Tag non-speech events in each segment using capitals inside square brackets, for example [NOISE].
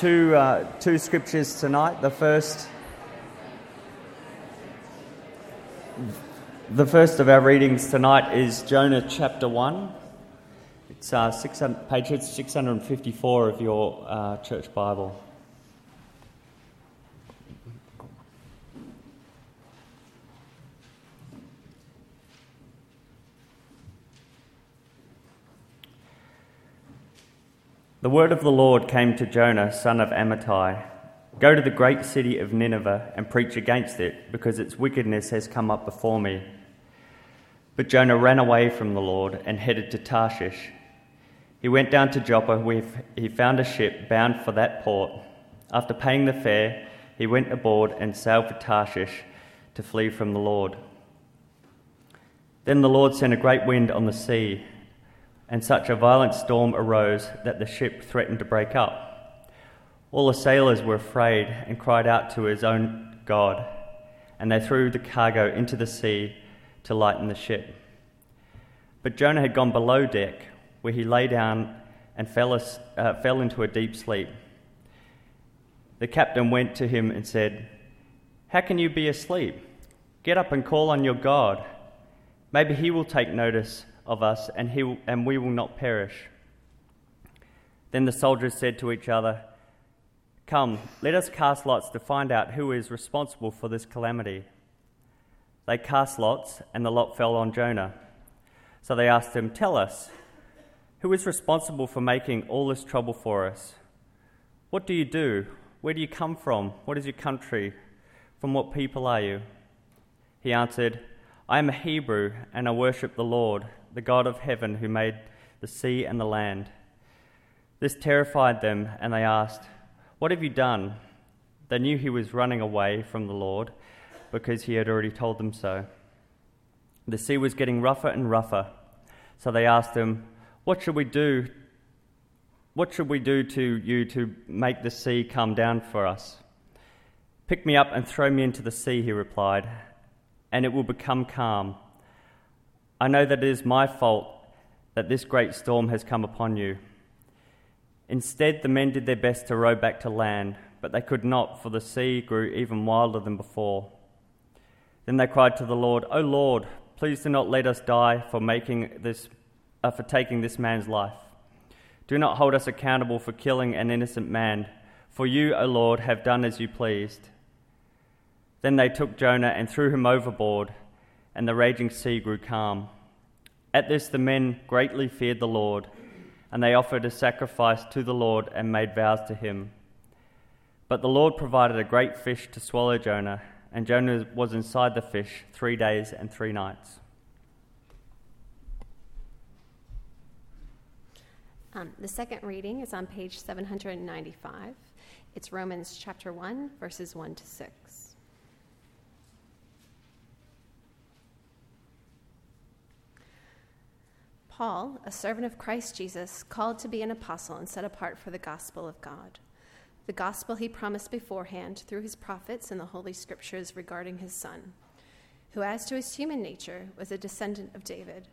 two, uh, two scriptures tonight. The first, the first of our readings tonight is Jonah chapter 1. It's uh, 600, page 654 of your uh, church Bible. The word of the Lord came to Jonah, son of Amittai Go to the great city of Nineveh and preach against it, because its wickedness has come up before me. But Jonah ran away from the Lord and headed to Tarshish. He went down to Joppa, where he found a ship bound for that port. After paying the fare, he went aboard and sailed for Tarshish to flee from the Lord. Then the Lord sent a great wind on the sea and such a violent storm arose that the ship threatened to break up. All the sailors were afraid and cried out to his own God, and they threw the cargo into the sea to lighten the ship. But Jonah had gone below deck, where he lay down and fell, uh, fell into a deep sleep. The captain went to him and said, How can you be asleep? Get up and call on your God. Maybe he will take notice of us, and, he, and we will not perish. Then the soldiers said to each other, Come, let us cast lots to find out who is responsible for this calamity. They cast lots, and the lot fell on Jonah. So they asked him, Tell us, who is responsible for making all this trouble for us? What do you do? Where do you come from? What is your country? From what people are you? He answered, I am a Hebrew, and I worship the Lord the God of heaven who made the sea and the land. This terrified them, and they asked, What have you done? They knew he was running away from the Lord because he had already told them so. The sea was getting rougher and rougher, so they asked him, What should we do? What should we do to you to make the sea come down for us? Pick me up and throw me into the sea, he replied, and it will become calm. I know that it is my fault that this great storm has come upon you. Instead, the men did their best to row back to land, but they could not, for the sea grew even wilder than before. Then they cried to the Lord, O Lord, please do not let us die for, making this, uh, for taking this man's life. Do not hold us accountable for killing an innocent man, for you, O Lord, have done as you pleased. Then they took Jonah and threw him overboard and the raging sea grew calm. At this, the men greatly feared the Lord, and they offered a sacrifice to the Lord and made vows to him. But the Lord provided a great fish to swallow Jonah, and Jonah was inside the fish three days and three nights. Um, the second reading is on page 795. It's Romans chapter 1, verses 1 to 6. Paul, a servant of Christ Jesus, called to be an apostle and set apart for the gospel of God. The gospel he promised beforehand through his prophets in the Holy Scriptures regarding his Son, who, as to his human nature, was a descendant of David,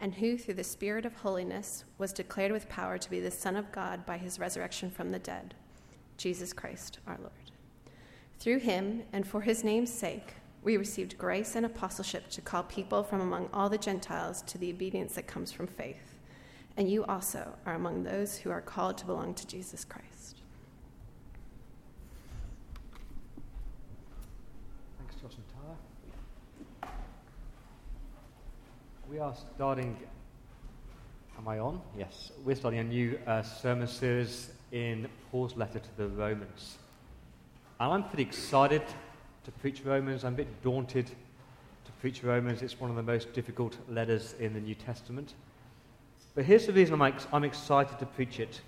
and who, through the Spirit of holiness, was declared with power to be the Son of God by his resurrection from the dead, Jesus Christ our Lord. Through him, and for his name's sake, we received grace and apostleship to call people from among all the Gentiles to the obedience that comes from faith. And you also are among those who are called to belong to Jesus Christ. Thanks, Josh and Tara. We are starting. Am I on? Yes. We're starting a new uh, sermon series in Paul's letter to the Romans. And I'm pretty excited to preach Romans. I'm a bit daunted to preach Romans. It's one of the most difficult letters in the New Testament. But here's the reason I'm, ex- I'm excited to preach it.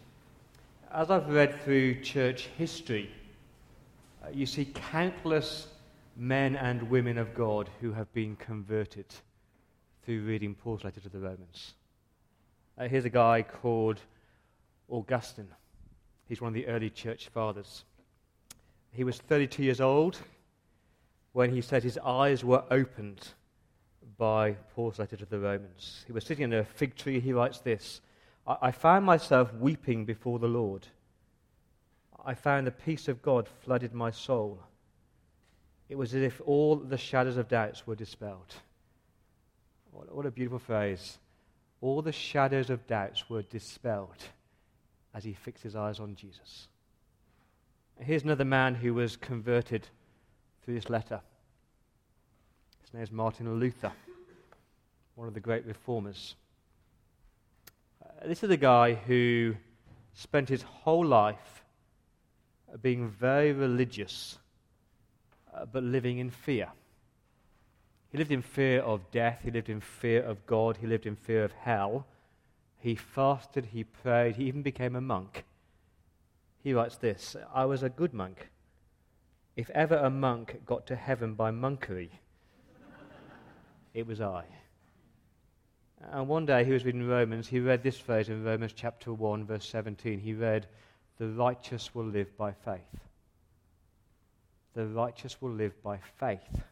As I've read through church history, uh, you see countless men and women of God who have been converted through reading Paul's letter to the Romans. Uh, here's a guy called Augustine. He's one of the early church fathers. He was 32 years old when he said his eyes were opened by Paul's letter to the Romans. He was sitting in a fig tree. He writes this I, found myself weeping before the Lord. I found the peace of God flooded my soul. It was as if all the shadows of doubts were dispelled. What, what a beautiful phrase. All the shadows of doubts were dispelled as he fixed his eyes on Jesus. Here's another man who was converted through this letter. His name is Martin Luther, one of the great reformers. Uh, this is a guy who spent his whole life being very religious, uh, but living in fear. He lived in fear of death, he lived in fear of God, he lived in fear of hell. He fasted, he prayed, he even became a monk. He writes this I was a good monk. If ever a monk got to heaven by monkery, it was I. And one day he was reading Romans, he read this phrase in Romans chapter 1, verse 17. He read, The righteous will live by faith. The righteous will live by faith.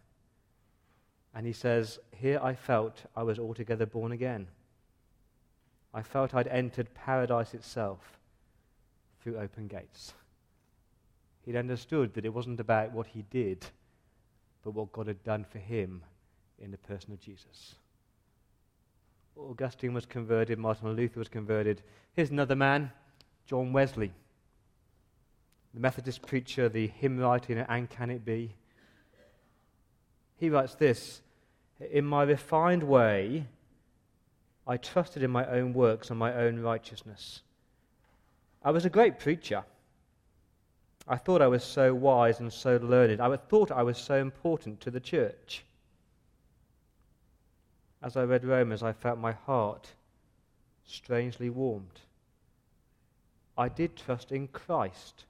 And he says, Here I felt I was altogether born again. I felt I'd entered paradise itself through open gates. He'd understood that it wasn't about what he did, but what God had done for him in the person of Jesus. Augustine was converted, Martin Luther was converted. Here's another man, John Wesley, the Methodist preacher, the hymn writer, and can it be? He writes this In my refined way, I trusted in my own works and my own righteousness. I was a great preacher. I thought I was so wise and so learned. I thought I was so important to the church. As I read Romans, I felt my heart strangely warmed. I did trust in Christ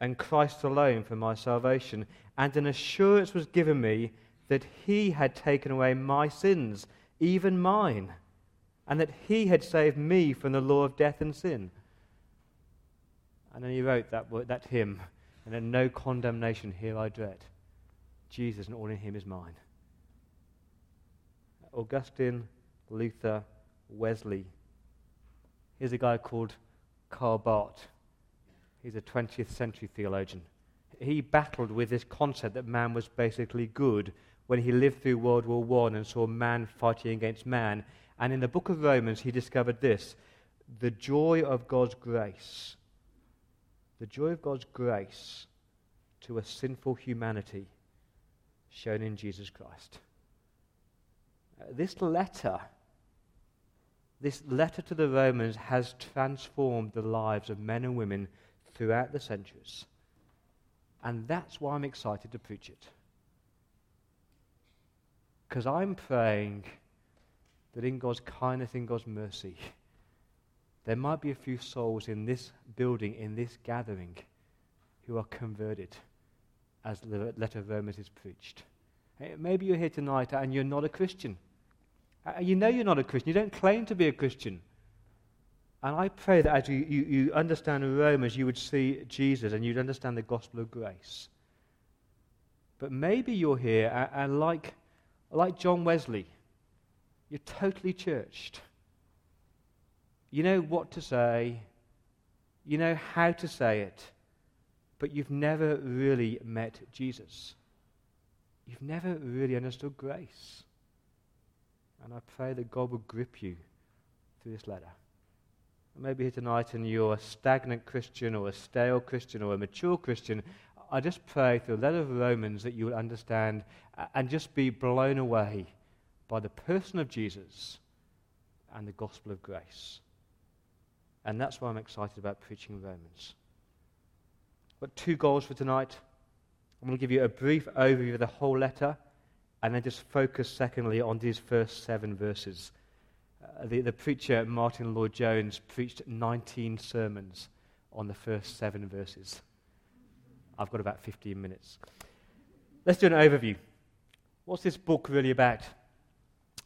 and Christ alone for my salvation, and an assurance was given me that He had taken away my sins even mine, and that he had saved me from the law of death and sin. And then he wrote that, that hymn, and then no condemnation here I dread. Jesus and all in him is mine. Augustine, Luther, Wesley. Here's a guy called Karl Barth. He's a 20th century theologian. He battled with this concept that man was basically good when he lived through World War I and saw man fighting against man. And in the book of Romans, he discovered this the joy of God's grace. The joy of God's grace to a sinful humanity shown in Jesus Christ. Uh, this letter, this letter to the Romans has transformed the lives of men and women throughout the centuries. And that's why I'm excited to preach it. Because I'm praying that in God's kindness, in God's mercy, there might be a few souls in this building, in this gathering, who are converted as the letter of Romans is preached. Maybe you're here tonight and you're not a Christian. Uh, you know you're not a Christian. You don't claim to be a Christian. And I pray that as you, you, you understand Romans, you would see Jesus and you'd understand the gospel of grace. But maybe you're here and, and like like John Wesley, you're totally churched. You know what to say, you know how to say it, but you've never really met Jesus. You've never really understood grace. And I pray that God will grip you through this letter. Maybe here tonight and you're a stagnant Christian or a stale Christian or a mature Christian, I just pray through the letter of Romans that you will understand and just be blown away by the person of Jesus and the gospel of grace. And that's why I'm excited about preaching Romans. But two goals for tonight. I'm going to give you a brief overview of the whole letter and then just focus, secondly, on these first seven verses. Uh, the, the preacher, Martyn Lloyd-Jones, preached 19 sermons on the first seven verses. I've got about 15 minutes. Let's do an overview. What's this book really about?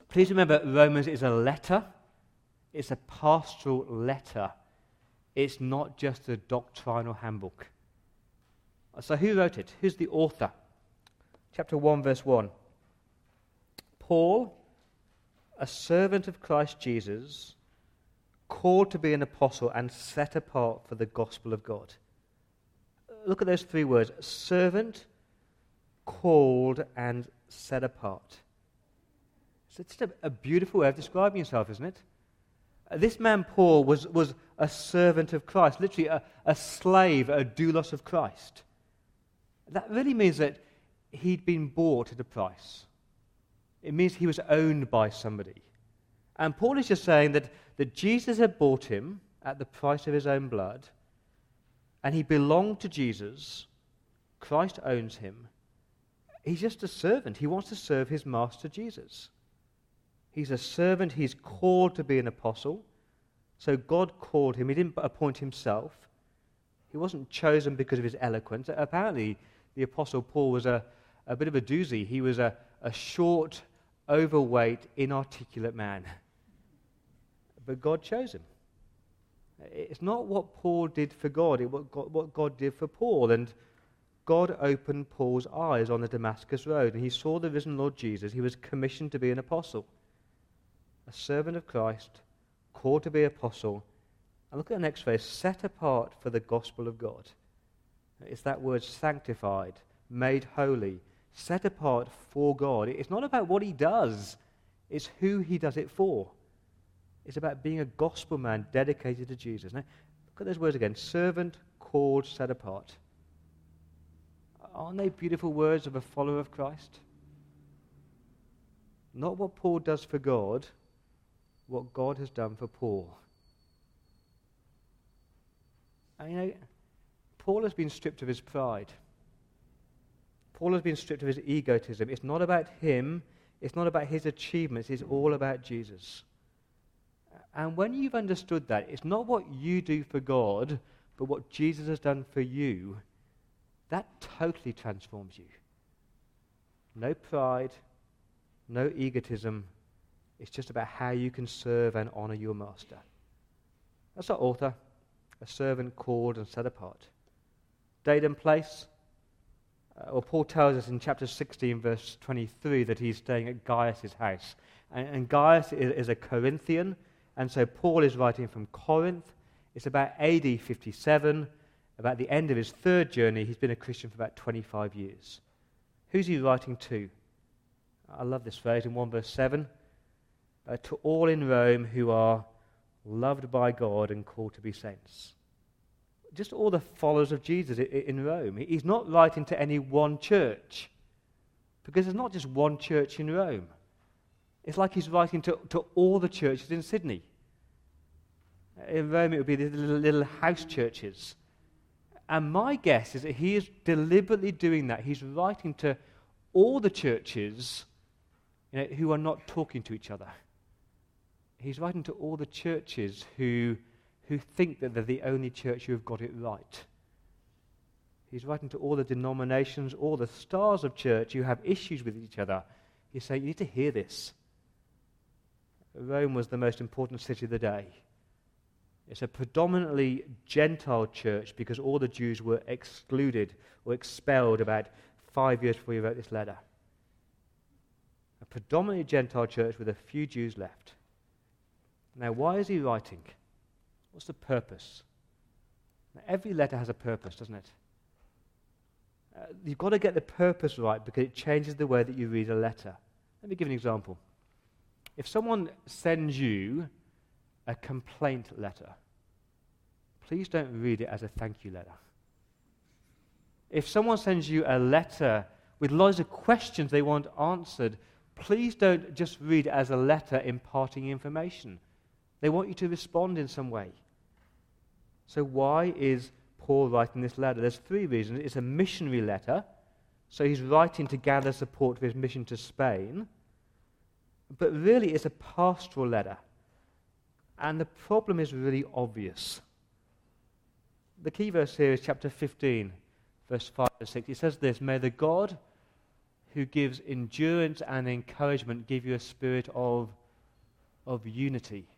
Please remember, Romans is a letter, it's a pastoral letter. It's not just a doctrinal handbook. So, who wrote it? Who's the author? Chapter 1, verse 1. Paul, a servant of Christ Jesus, called to be an apostle and set apart for the gospel of God look at those three words servant, called, and set apart. So it's just a, a beautiful way of describing yourself, isn't it? This man, Paul, was, was a servant of Christ, literally a, a slave, a doulos of Christ. That really means that he'd been bought at a price. It means he was owned by somebody. And Paul is just saying that, that Jesus had bought him at the price of his own blood, and he belonged to Jesus. Christ owns him. He's just a servant. He wants to serve his master Jesus. He's a servant. He's called to be an apostle. So God called him. He didn't appoint himself. He wasn't chosen because of his eloquence. Apparently, the apostle Paul was a, a bit of a doozy. He was a, a short, overweight, inarticulate man. But God chose him. It's not what Paul did for God, it's what God, what God did for Paul. And God opened Paul's eyes on the Damascus Road, and he saw the risen Lord Jesus. He was commissioned to be an apostle, a servant of Christ, called to be apostle. And look at the next phrase set apart for the gospel of God. It's that word sanctified, made holy, set apart for God. It's not about what he does, it's who he does it for. It's about being a gospel man dedicated to Jesus. Now, look at those words again servant, called, set apart. Aren't they beautiful words of a follower of Christ? Not what Paul does for God, what God has done for Paul. And, you know, Paul has been stripped of his pride. Paul has been stripped of his egotism. It's not about him, it's not about his achievements, it's all about Jesus. And when you've understood that, it's not what you do for God, but what Jesus has done for you, that totally transforms you. No pride, no egotism. It's just about how you can serve and honor your master. That's our author, a servant called and set apart. Date and place. Uh, well, Paul tells us in chapter 16, verse 23, that he's staying at Gaius' house. And, and Gaius is, is a Corinthian and so Paul is writing from Corinth. It's about AD 57, about the end of his third journey. He's been a Christian for about 25 years. Who's he writing to? I love this phrase in 1 verse 7. Uh, to all in Rome who are loved by God and called to be saints. Just all the followers of Jesus in Rome. He's not writing to any one church, because there's not just one church in Rome. It's like he's writing to, to all the churches in Sydney. In Rome, it would be the little, little house churches. And my guess is that he is deliberately doing that. He's writing to all the churches you know, who are not talking to each other. He's writing to all the churches who, who think that they're the only church who have got it right. He's writing to all the denominations, all the stars of church who have issues with each other. He's saying, You need to hear this. Rome was the most important city of the day. It's a predominantly Gentile church because all the Jews were excluded or expelled about five years before he wrote this letter. A predominantly Gentile church with a few Jews left. Now, why is he writing? What's the purpose? Now, every letter has a purpose, doesn't it? Uh, you've got to get the purpose right because it changes the way that you read a letter. Let me give an example. If someone sends you a complaint letter, please don't read it as a thank you letter. If someone sends you a letter with loads of questions they want answered, please don't just read it as a letter imparting information. They want you to respond in some way. So, why is Paul writing this letter? There's three reasons. It's a missionary letter, so he's writing to gather support for his mission to Spain. But really, it's a pastoral letter. And the problem is really obvious. The key verse here is chapter 15, verse 5 to 6. It says this May the God who gives endurance and encouragement give you a spirit of, of unity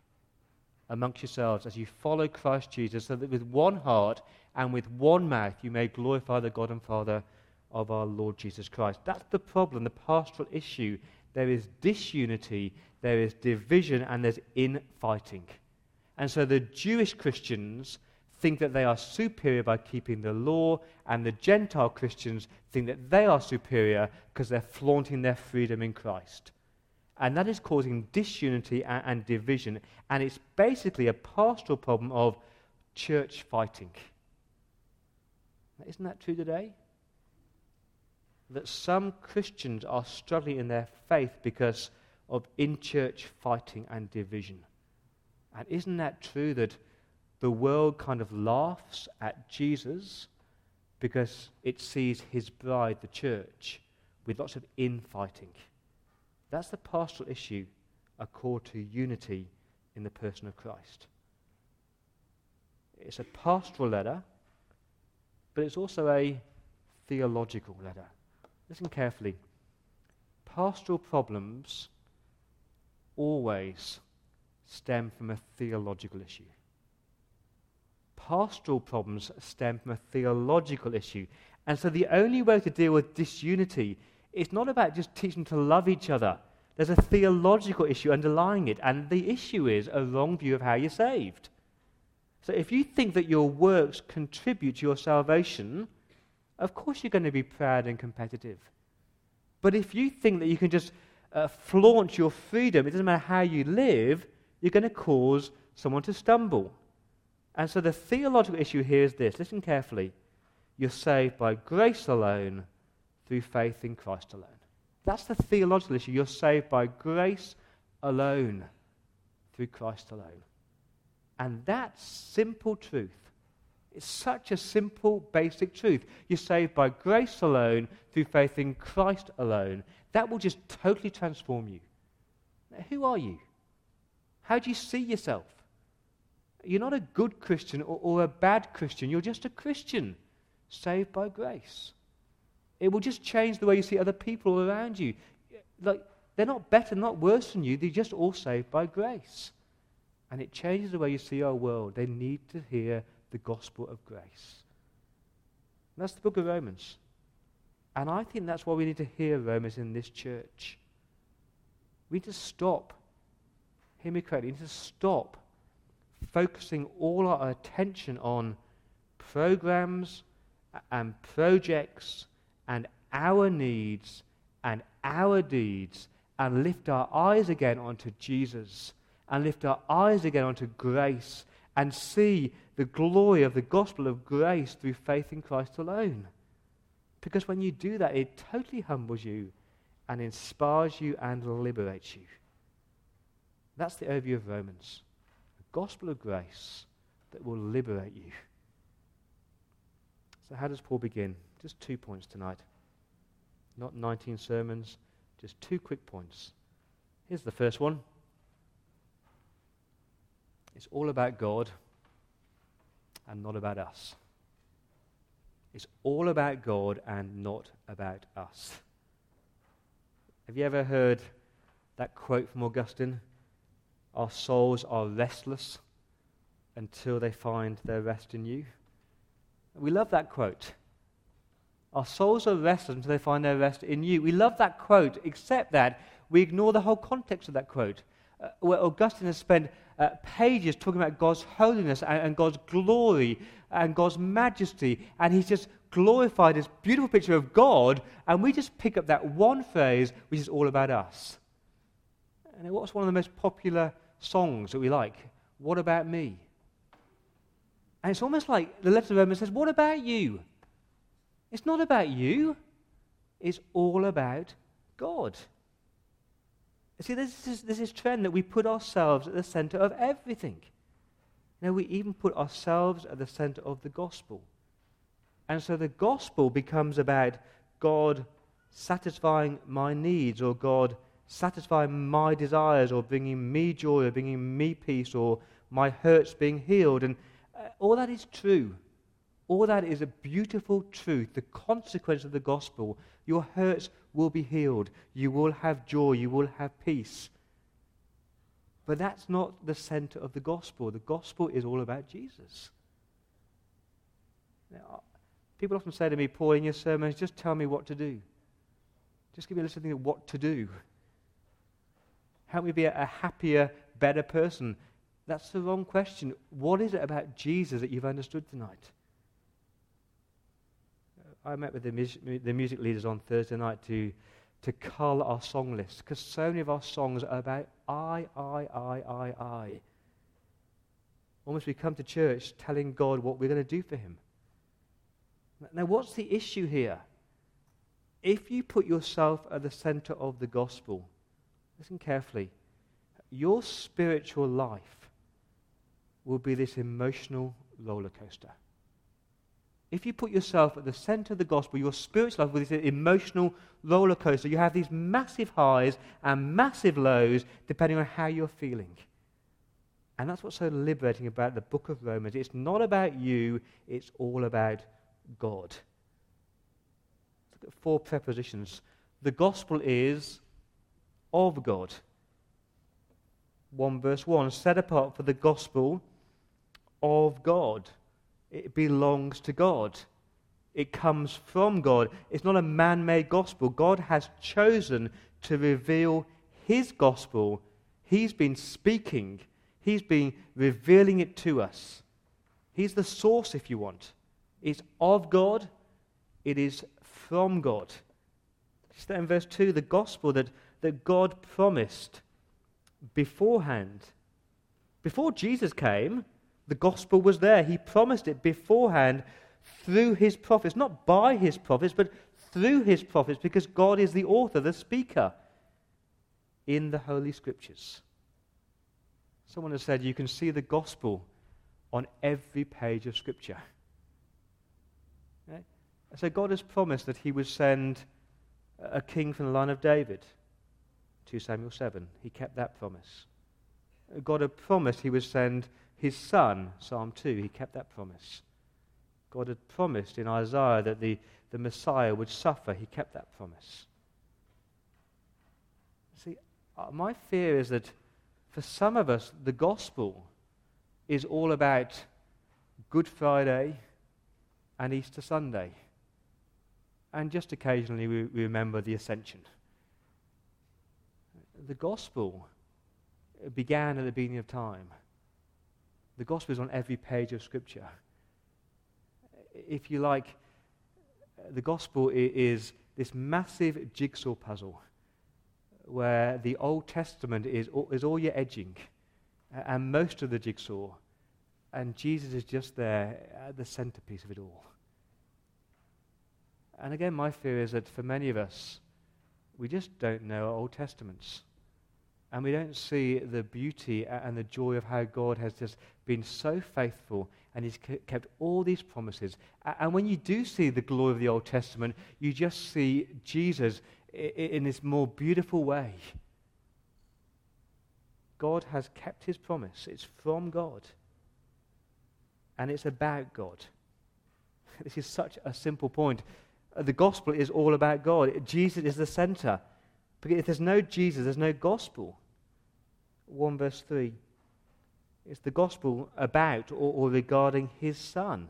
amongst yourselves as you follow Christ Jesus, so that with one heart and with one mouth you may glorify the God and Father of our Lord Jesus Christ. That's the problem, the pastoral issue there is disunity, there is division, and there's infighting. And so the Jewish Christians think that they are superior by keeping the law, and the Gentile Christians think that they are superior because they're flaunting their freedom in Christ. And that is causing disunity and, and division. And it's basically a pastoral problem of church fighting. Isn't that true today? That some Christians are struggling in their faith because of in church fighting and division. And isn't that true that the world kind of laughs at Jesus because it sees his bride, the church, with lots of infighting? That's the pastoral issue, a call to unity in the person of Christ. It's a pastoral letter, but it's also a theological letter. Listen carefully. Pastoral problems always stem from a theological issue. Pastoral problems stem from a theological issue. And so the only way to deal with disunity is not about just teaching to love each other. There's a theological issue underlying it, and the issue is a wrong view of how you're saved. So if you think that your works contribute to your salvation, of course you're going to be proud and competitive. But if you think that you can just uh, flaunt your freedom, it doesn't matter how you live, you're going to cause someone to stumble. And so the theological issue here is this listen carefully. You're saved by grace alone, through faith in Christ alone. That's the theological issue. You're saved by grace alone, through Christ alone. And that simple truth it's such a simple, basic truth. You're saved by grace alone, through faith in Christ alone. That will just totally transform you. Now, who are you? How do you see yourself? You're not a good Christian or, or, a bad Christian. You're just a Christian saved by grace. It will just change the way you see other people around you. Like, they're not better, not worse than you. They're just all saved by grace. And it changes the way you see our world. They need to hear the gospel of grace. And that's the book of Romans. And I think that's why we need to hear Romans in this church. We need to stop, hear me correctly, we need to stop focusing all our attention on programs and projects and our needs and our deeds and lift our eyes again onto Jesus and lift our eyes again onto grace and see the glory of the gospel of grace through faith in Christ alone. Because when you do that, it totally humbles you and inspires you and liberates you. That's the overview of Romans. the gospel of grace that will liberate you. So, how does Paul begin? Just two points tonight. Not 19 sermons, just two quick points. Here's the first one it's all about God and not about us. It's all about God and not about us. Have you ever heard that quote from Augustine? Our souls are restless until they find their rest in you. We love that quote. Our souls are restless until they find their rest in you. We love that quote, except that we ignore the whole context of that quote, uh, where Augustine has spent uh, pages talking about God's holiness and, and God's glory and God's majesty. And he's just glorified this beautiful picture of God. And we just pick up that one phrase, which is all about us. And what's one of the most popular songs that we like? What about me? And it's almost like the letter of Romans says, What about you? It's not about you, it's all about God. See, this is this is trend that we put ourselves at the center of everything. Now, we even put ourselves at the center of the gospel. And so the gospel becomes about God satisfying my needs or God satisfying my desires or bringing me joy or bringing me peace or my hurts being healed. And uh, all that is true. All that is a beautiful truth, the consequence of the gospel. Your hurts will be healed. You will have joy. You will have peace. But that's not the center of the gospel. The gospel is all about Jesus. Now, people often say to me, Paul, in your sermons, just tell me what to do. Just give me a list of things what to do. Help me be a, a happier, better person. That's the wrong question. What is it about Jesus that you've understood tonight? I met with the, mu- the music leaders on Thursday night to, to cull our song list because so many of our songs are about I, I, I, I, I. Almost we come to church telling God what we're going to do for Him. Now, what's the issue here? If you put yourself at the center of the gospel, listen carefully, your spiritual life will be this emotional roller coaster. If you put yourself at the center of the gospel, your spiritual life be this emotional roller coaster. You have these massive highs and massive lows depending on how you're feeling. And that's what's so liberating about the book of Romans. It's not about you, it's all about God. Look at four prepositions. The gospel is of God. 1 verse 1 set apart for the gospel of God. It belongs to God. It comes from God. It's not a man made gospel. God has chosen to reveal His gospel. He's been speaking, He's been revealing it to us. He's the source, if you want. It's of God, it is from God. Just in verse 2 the gospel that, that God promised beforehand. Before Jesus came, the gospel was there. He promised it beforehand through his prophets, not by his prophets, but through his prophets, because God is the author, the speaker in the Holy Scriptures. Someone has said you can see the gospel on every page of Scripture. Okay? So God has promised that he would send a king from the line of David. 2 Samuel 7. He kept that promise. God had promised he would send his son, Psalm 2. He kept that promise. God had promised in Isaiah that the, the Messiah would suffer. He kept that promise. See, uh, my fear is that for some of us, the gospel is all about Good Friday and Easter Sunday. And just occasionally we, we remember the ascension. The gospel began at the beginning of time. The gospel is on every page of Scripture. If you like, the gospel is this massive jigsaw puzzle where the Old Testament is all, is all your edging and most of the jigsaw, and Jesus is just there at the centerpiece of it all. And again, my fear is that for many of us, we just don't know our Old Testaments. And we don't see the beauty and the joy of how God has just been so faithful and He's kept all these promises. And when you do see the glory of the Old Testament, you just see Jesus in this more beautiful way. God has kept His promise, it's from God, and it's about God. [LAUGHS] This is such a simple point. The gospel is all about God. Jesus is the center. Because if there's no Jesus, there's no gospel. 1 verse 3. It's the gospel about or, or regarding his son.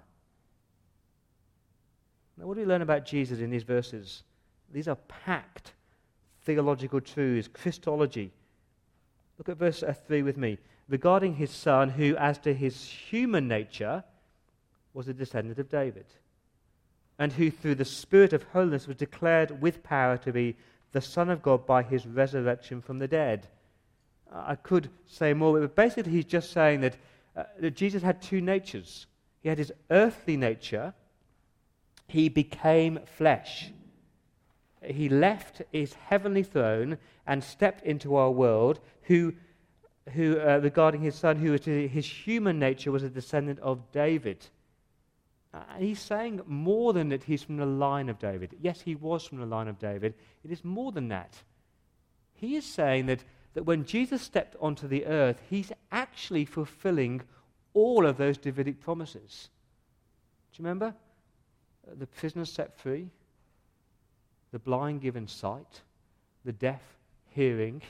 Now, what do we learn about Jesus in these verses? These are packed theological truths, Christology. Look at verse uh, 3 with me. Regarding his son, who, as to his human nature, was a descendant of David, and who, through the Spirit of holiness, was declared with power to be the Son of God by his resurrection from the dead. I could say more, but basically, he's just saying that, uh, that Jesus had two natures. He had his earthly nature, he became flesh. He left his heavenly throne and stepped into our world, who, who uh, regarding his son, who was his human nature was a descendant of David. Uh, he's saying more than that he's from the line of David. Yes, he was from the line of David. It is more than that. He is saying that that when Jesus stepped onto the earth, he's actually fulfilling all of those Davidic promises. Do you remember? The prisoners set free, the blind given sight, the deaf hearing,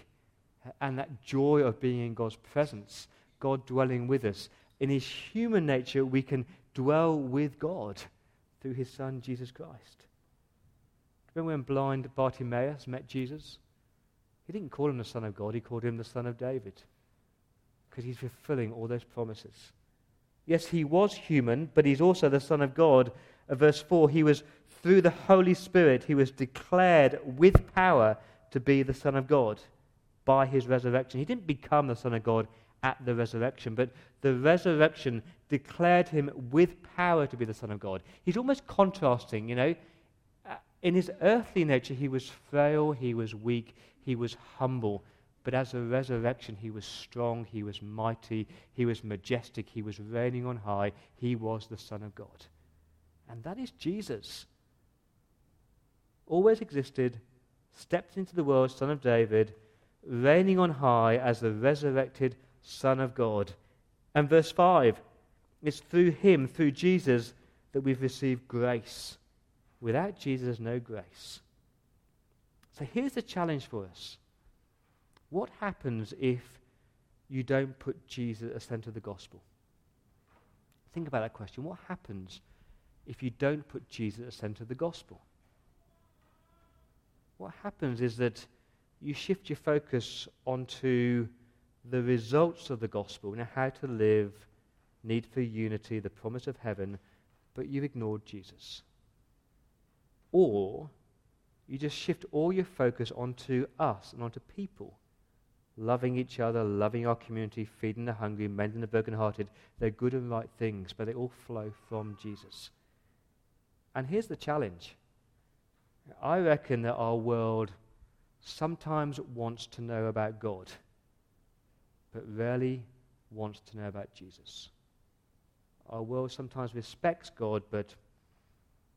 and that joy of being in God's presence, God dwelling with us. In his human nature, we can dwell with God through his Son, Jesus Christ. Remember when blind Bartimaeus met Jesus? He didn't call him the Son of God, he called him the Son of David. because he's fulfilling all those promises. Yes, he was human, but he's also the Son of God. Uh, verse 4 he was through the Holy Spirit, he was declared with power to be the Son of God by his resurrection. He didn't become the Son of God at the resurrection, but the resurrection declared him with power to be the Son of God. He's almost contrasting, you know. Uh, in his earthly nature, he was frail, he was weak, he was humble. But as a resurrection, he was strong, he was mighty, he was majestic, he was reigning on high. He was the Son of God. And that is Jesus. Always existed, stepped into the world, Son of David, reigning on high as the resurrected Son of God. And verse 5 it's through him, through Jesus, that we've received grace. Without Jesus, no grace. So here's the challenge for us what happens if you don't put Jesus at the center of the gospel? Think about that question. What happens if you don't put Jesus at the center of the gospel? What happens is that you shift your focus onto the results of the gospel, you know, how to live, need for unity, the promise of heaven, but you've ignored Jesus. Or you just shift all your focus onto us and onto people loving each other, loving our community, feeding the hungry, mending the brokenhearted. They're good and right things, but they all flow from Jesus. And here's the challenge I reckon that our world sometimes wants to know about God, but rarely wants to know about Jesus. Our world sometimes respects God, but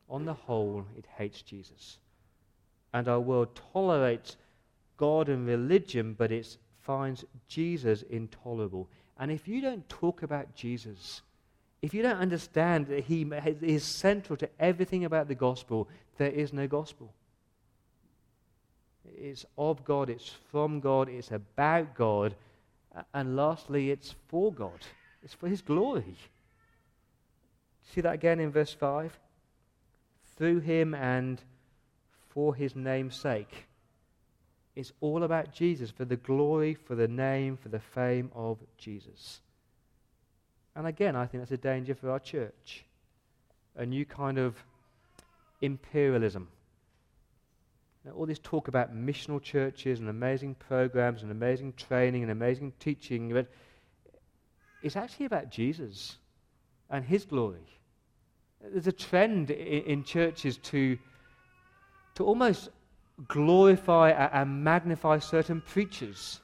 on the whole, it hates Jesus. And our world tolerates God and religion, but it finds Jesus intolerable. And if you don't talk about Jesus, if you don't understand that he is central to everything about the gospel, there is no gospel. It's of God, it's from God, it's about God, and lastly, it's for God. It's for His glory. See that again in verse 5? Through Him and for His name's sake. It's all about Jesus, for the glory, for the name, for the fame of Jesus. And again, I think that's a danger for our church. A new kind of imperialism. Now, all this talk about missional churches and amazing programs and amazing training and amazing teaching, but it's actually about Jesus and his glory. There's a trend in, churches to, to almost glorify and magnify certain preachers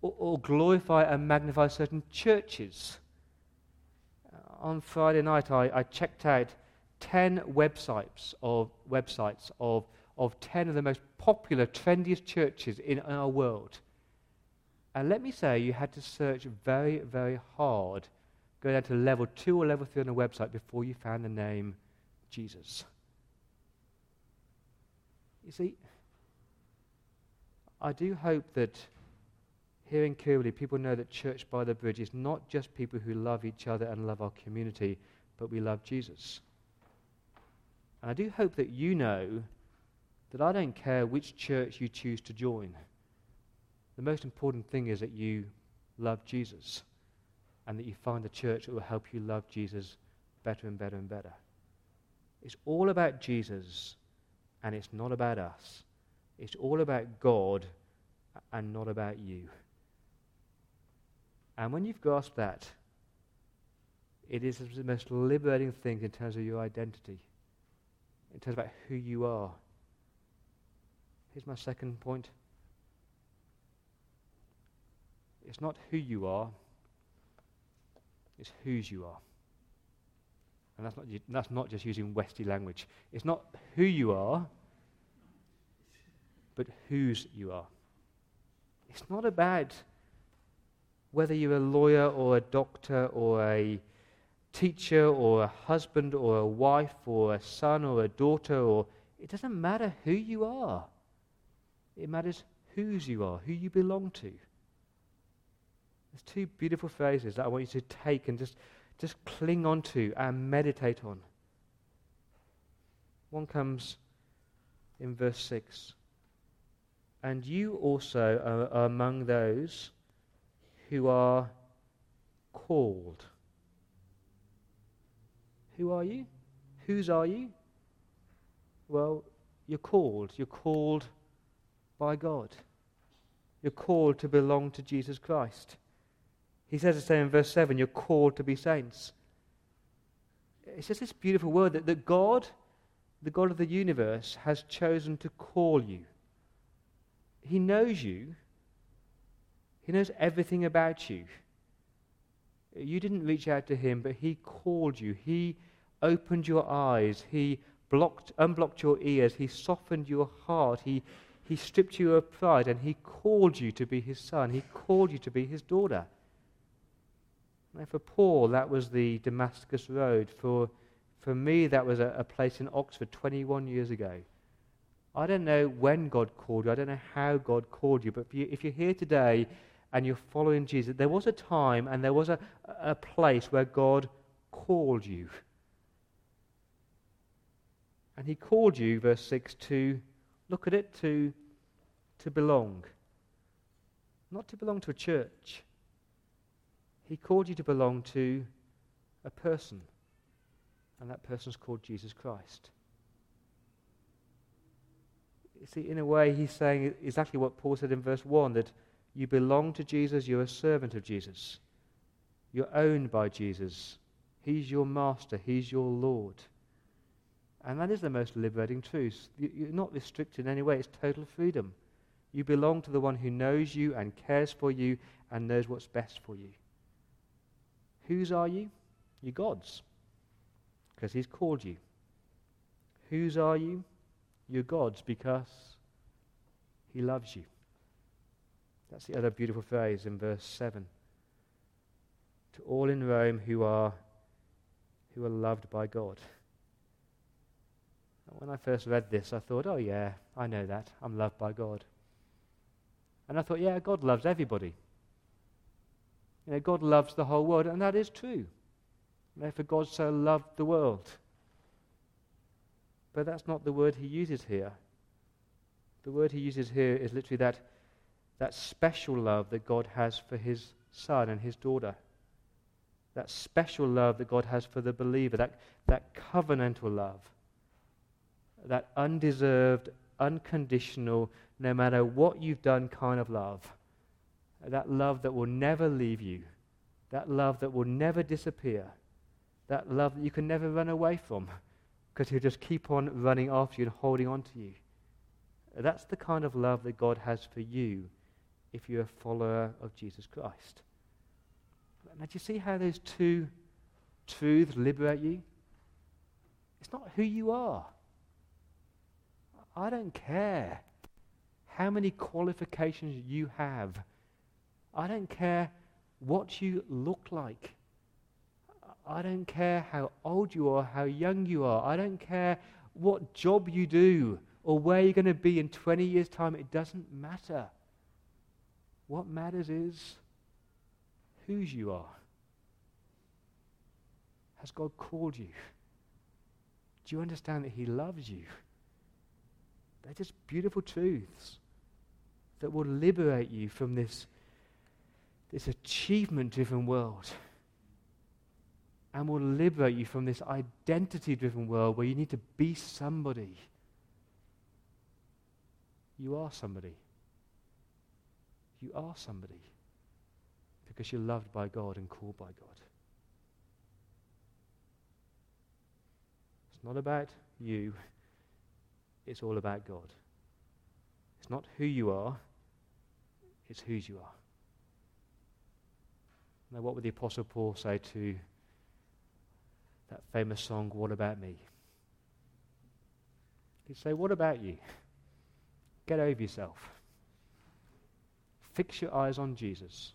or, or glorify and magnify certain churches. Uh, on Friday night, I, I checked out 10 websites of, websites of, of 10 of the most popular, trendiest churches in our world. And let me say, you had to search very, very hard, go down to level 2 or level 3 on the website before you found the name Jesus. You see, I do hope that here in Kirby, people know that Church by the Bridge is not just people who love each other and love our community, but we love Jesus. And I do hope that you know that I don't care which church you choose to join. The most important thing is that you love Jesus and that you find a church that will help you love Jesus better and better and better. It's all about Jesus and it's not about us. It's all about God and not about you. And when you've grasped that, it is the most liberating thing in terms of your identity, in terms about who you are. Here's my second point it's not who you are, it's whose you are. And that's not, that's not just using Westy language. It's not who you are, but whose you are. It's not about whether you're a lawyer or a doctor or a teacher or a husband or a wife or a son or a daughter or it doesn't matter who you are. It matters whose you are, who you belong to. There's two beautiful phrases that I want you to take and just, just cling on to and meditate on. One comes in verse 6 and you also are, are among those who are called. Who are you? Whose are you? Well, you're called. You're called by God. You're called to belong to Jesus Christ. He says the same in verse 7 you're called to be saints. It's just this beautiful word that, that God, the God of the universe, has chosen to call you. He knows you, He knows everything about you. You didn't reach out to Him, but He called you. He opened your eyes. He blocked, unblocked your ears. He softened your heart. He, he stripped you of pride and He called you to be His son. He called you to be His daughter. And for Paul, that was the Damascus Road. For, for me, that was a, a place in Oxford 21 years ago. I don't know when God called you. I don't know how God called you. But if, you, if you're here today and you're following Jesus, there was a time and there was a, a place where God called you. And he called you, verse 6, to look at it, to, to belong. Not to belong to a church. He called you to belong to a person. And that person is called Jesus Christ. You see, in a way, he's saying exactly what Paul said in verse 1 that you belong to Jesus, you're a servant of Jesus. You're owned by Jesus. He's your master, He's your Lord. And that is the most liberating truth. You're not restricted in any way, it's total freedom. You belong to the one who knows you and cares for you and knows what's best for you. Whose are you? You're God's, because He's called you. Whose are you? You're God's, because He loves you. That's the other beautiful phrase in verse 7. To all in Rome who are, who are loved by God. When I first read this, I thought, oh, yeah, I know that. I'm loved by God. And I thought, yeah, God loves everybody. You know, God loves the whole world, and that is true. Therefore, God so loved the world. But that's not the word he uses here. The word he uses here is literally that, that special love that God has for his son and his daughter. That special love that God has for the believer, that, that covenantal love that undeserved, unconditional, no matter what you've done kind of love. That love that will never leave you. That love that will never disappear. That love that you can never run away from because he'll just keep on running after you and holding on to you. That's the kind of love that God has for you if you're a follower of Jesus Christ. Now, do you see how those two truths liberate you? It's not who you are. I don't care how many qualifications you have. I don't care what you look like. I don't care how old you are, how young you are. I don't care what job you do or where you're going to be in 20 years' time. It doesn't matter. What matters is whose you are. Has God called you? Do you understand that He loves you? They're just beautiful truths that will liberate you from this, this achievement driven world and will liberate you from this identity driven world where you need to be somebody. You are somebody. You are somebody because you're loved by God and called by God. It's not about you. It's all about God. It's not who you are, it's whose you are. Now, what would the Apostle Paul say to that famous song, What About Me? He'd say, What about you? Get over yourself. Fix your eyes on Jesus.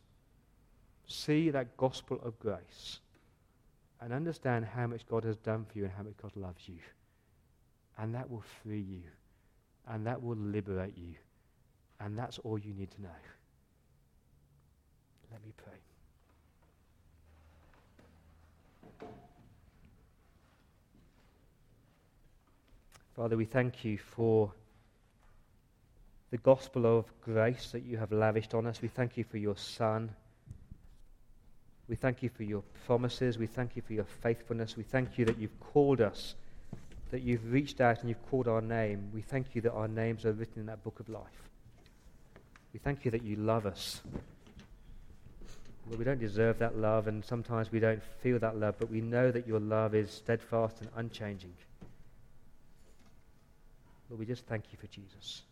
See that gospel of grace. And understand how much God has done for you and how much God loves you. And that will free you. And that will liberate you. And that's all you need to know. Let me pray. Father, we thank you for the gospel of grace that you have lavished on us. We thank you for your Son. We thank you for your promises. We thank you for your faithfulness. We thank you that you've called us, that you've reached out and you've called our name. We thank you that our names are written in that book of life. We thank you that you love us. Lord, we don't deserve that love, and sometimes we don't feel that love, but we know that your love is steadfast and unchanging. Lord, we just thank you for Jesus.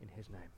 In his name.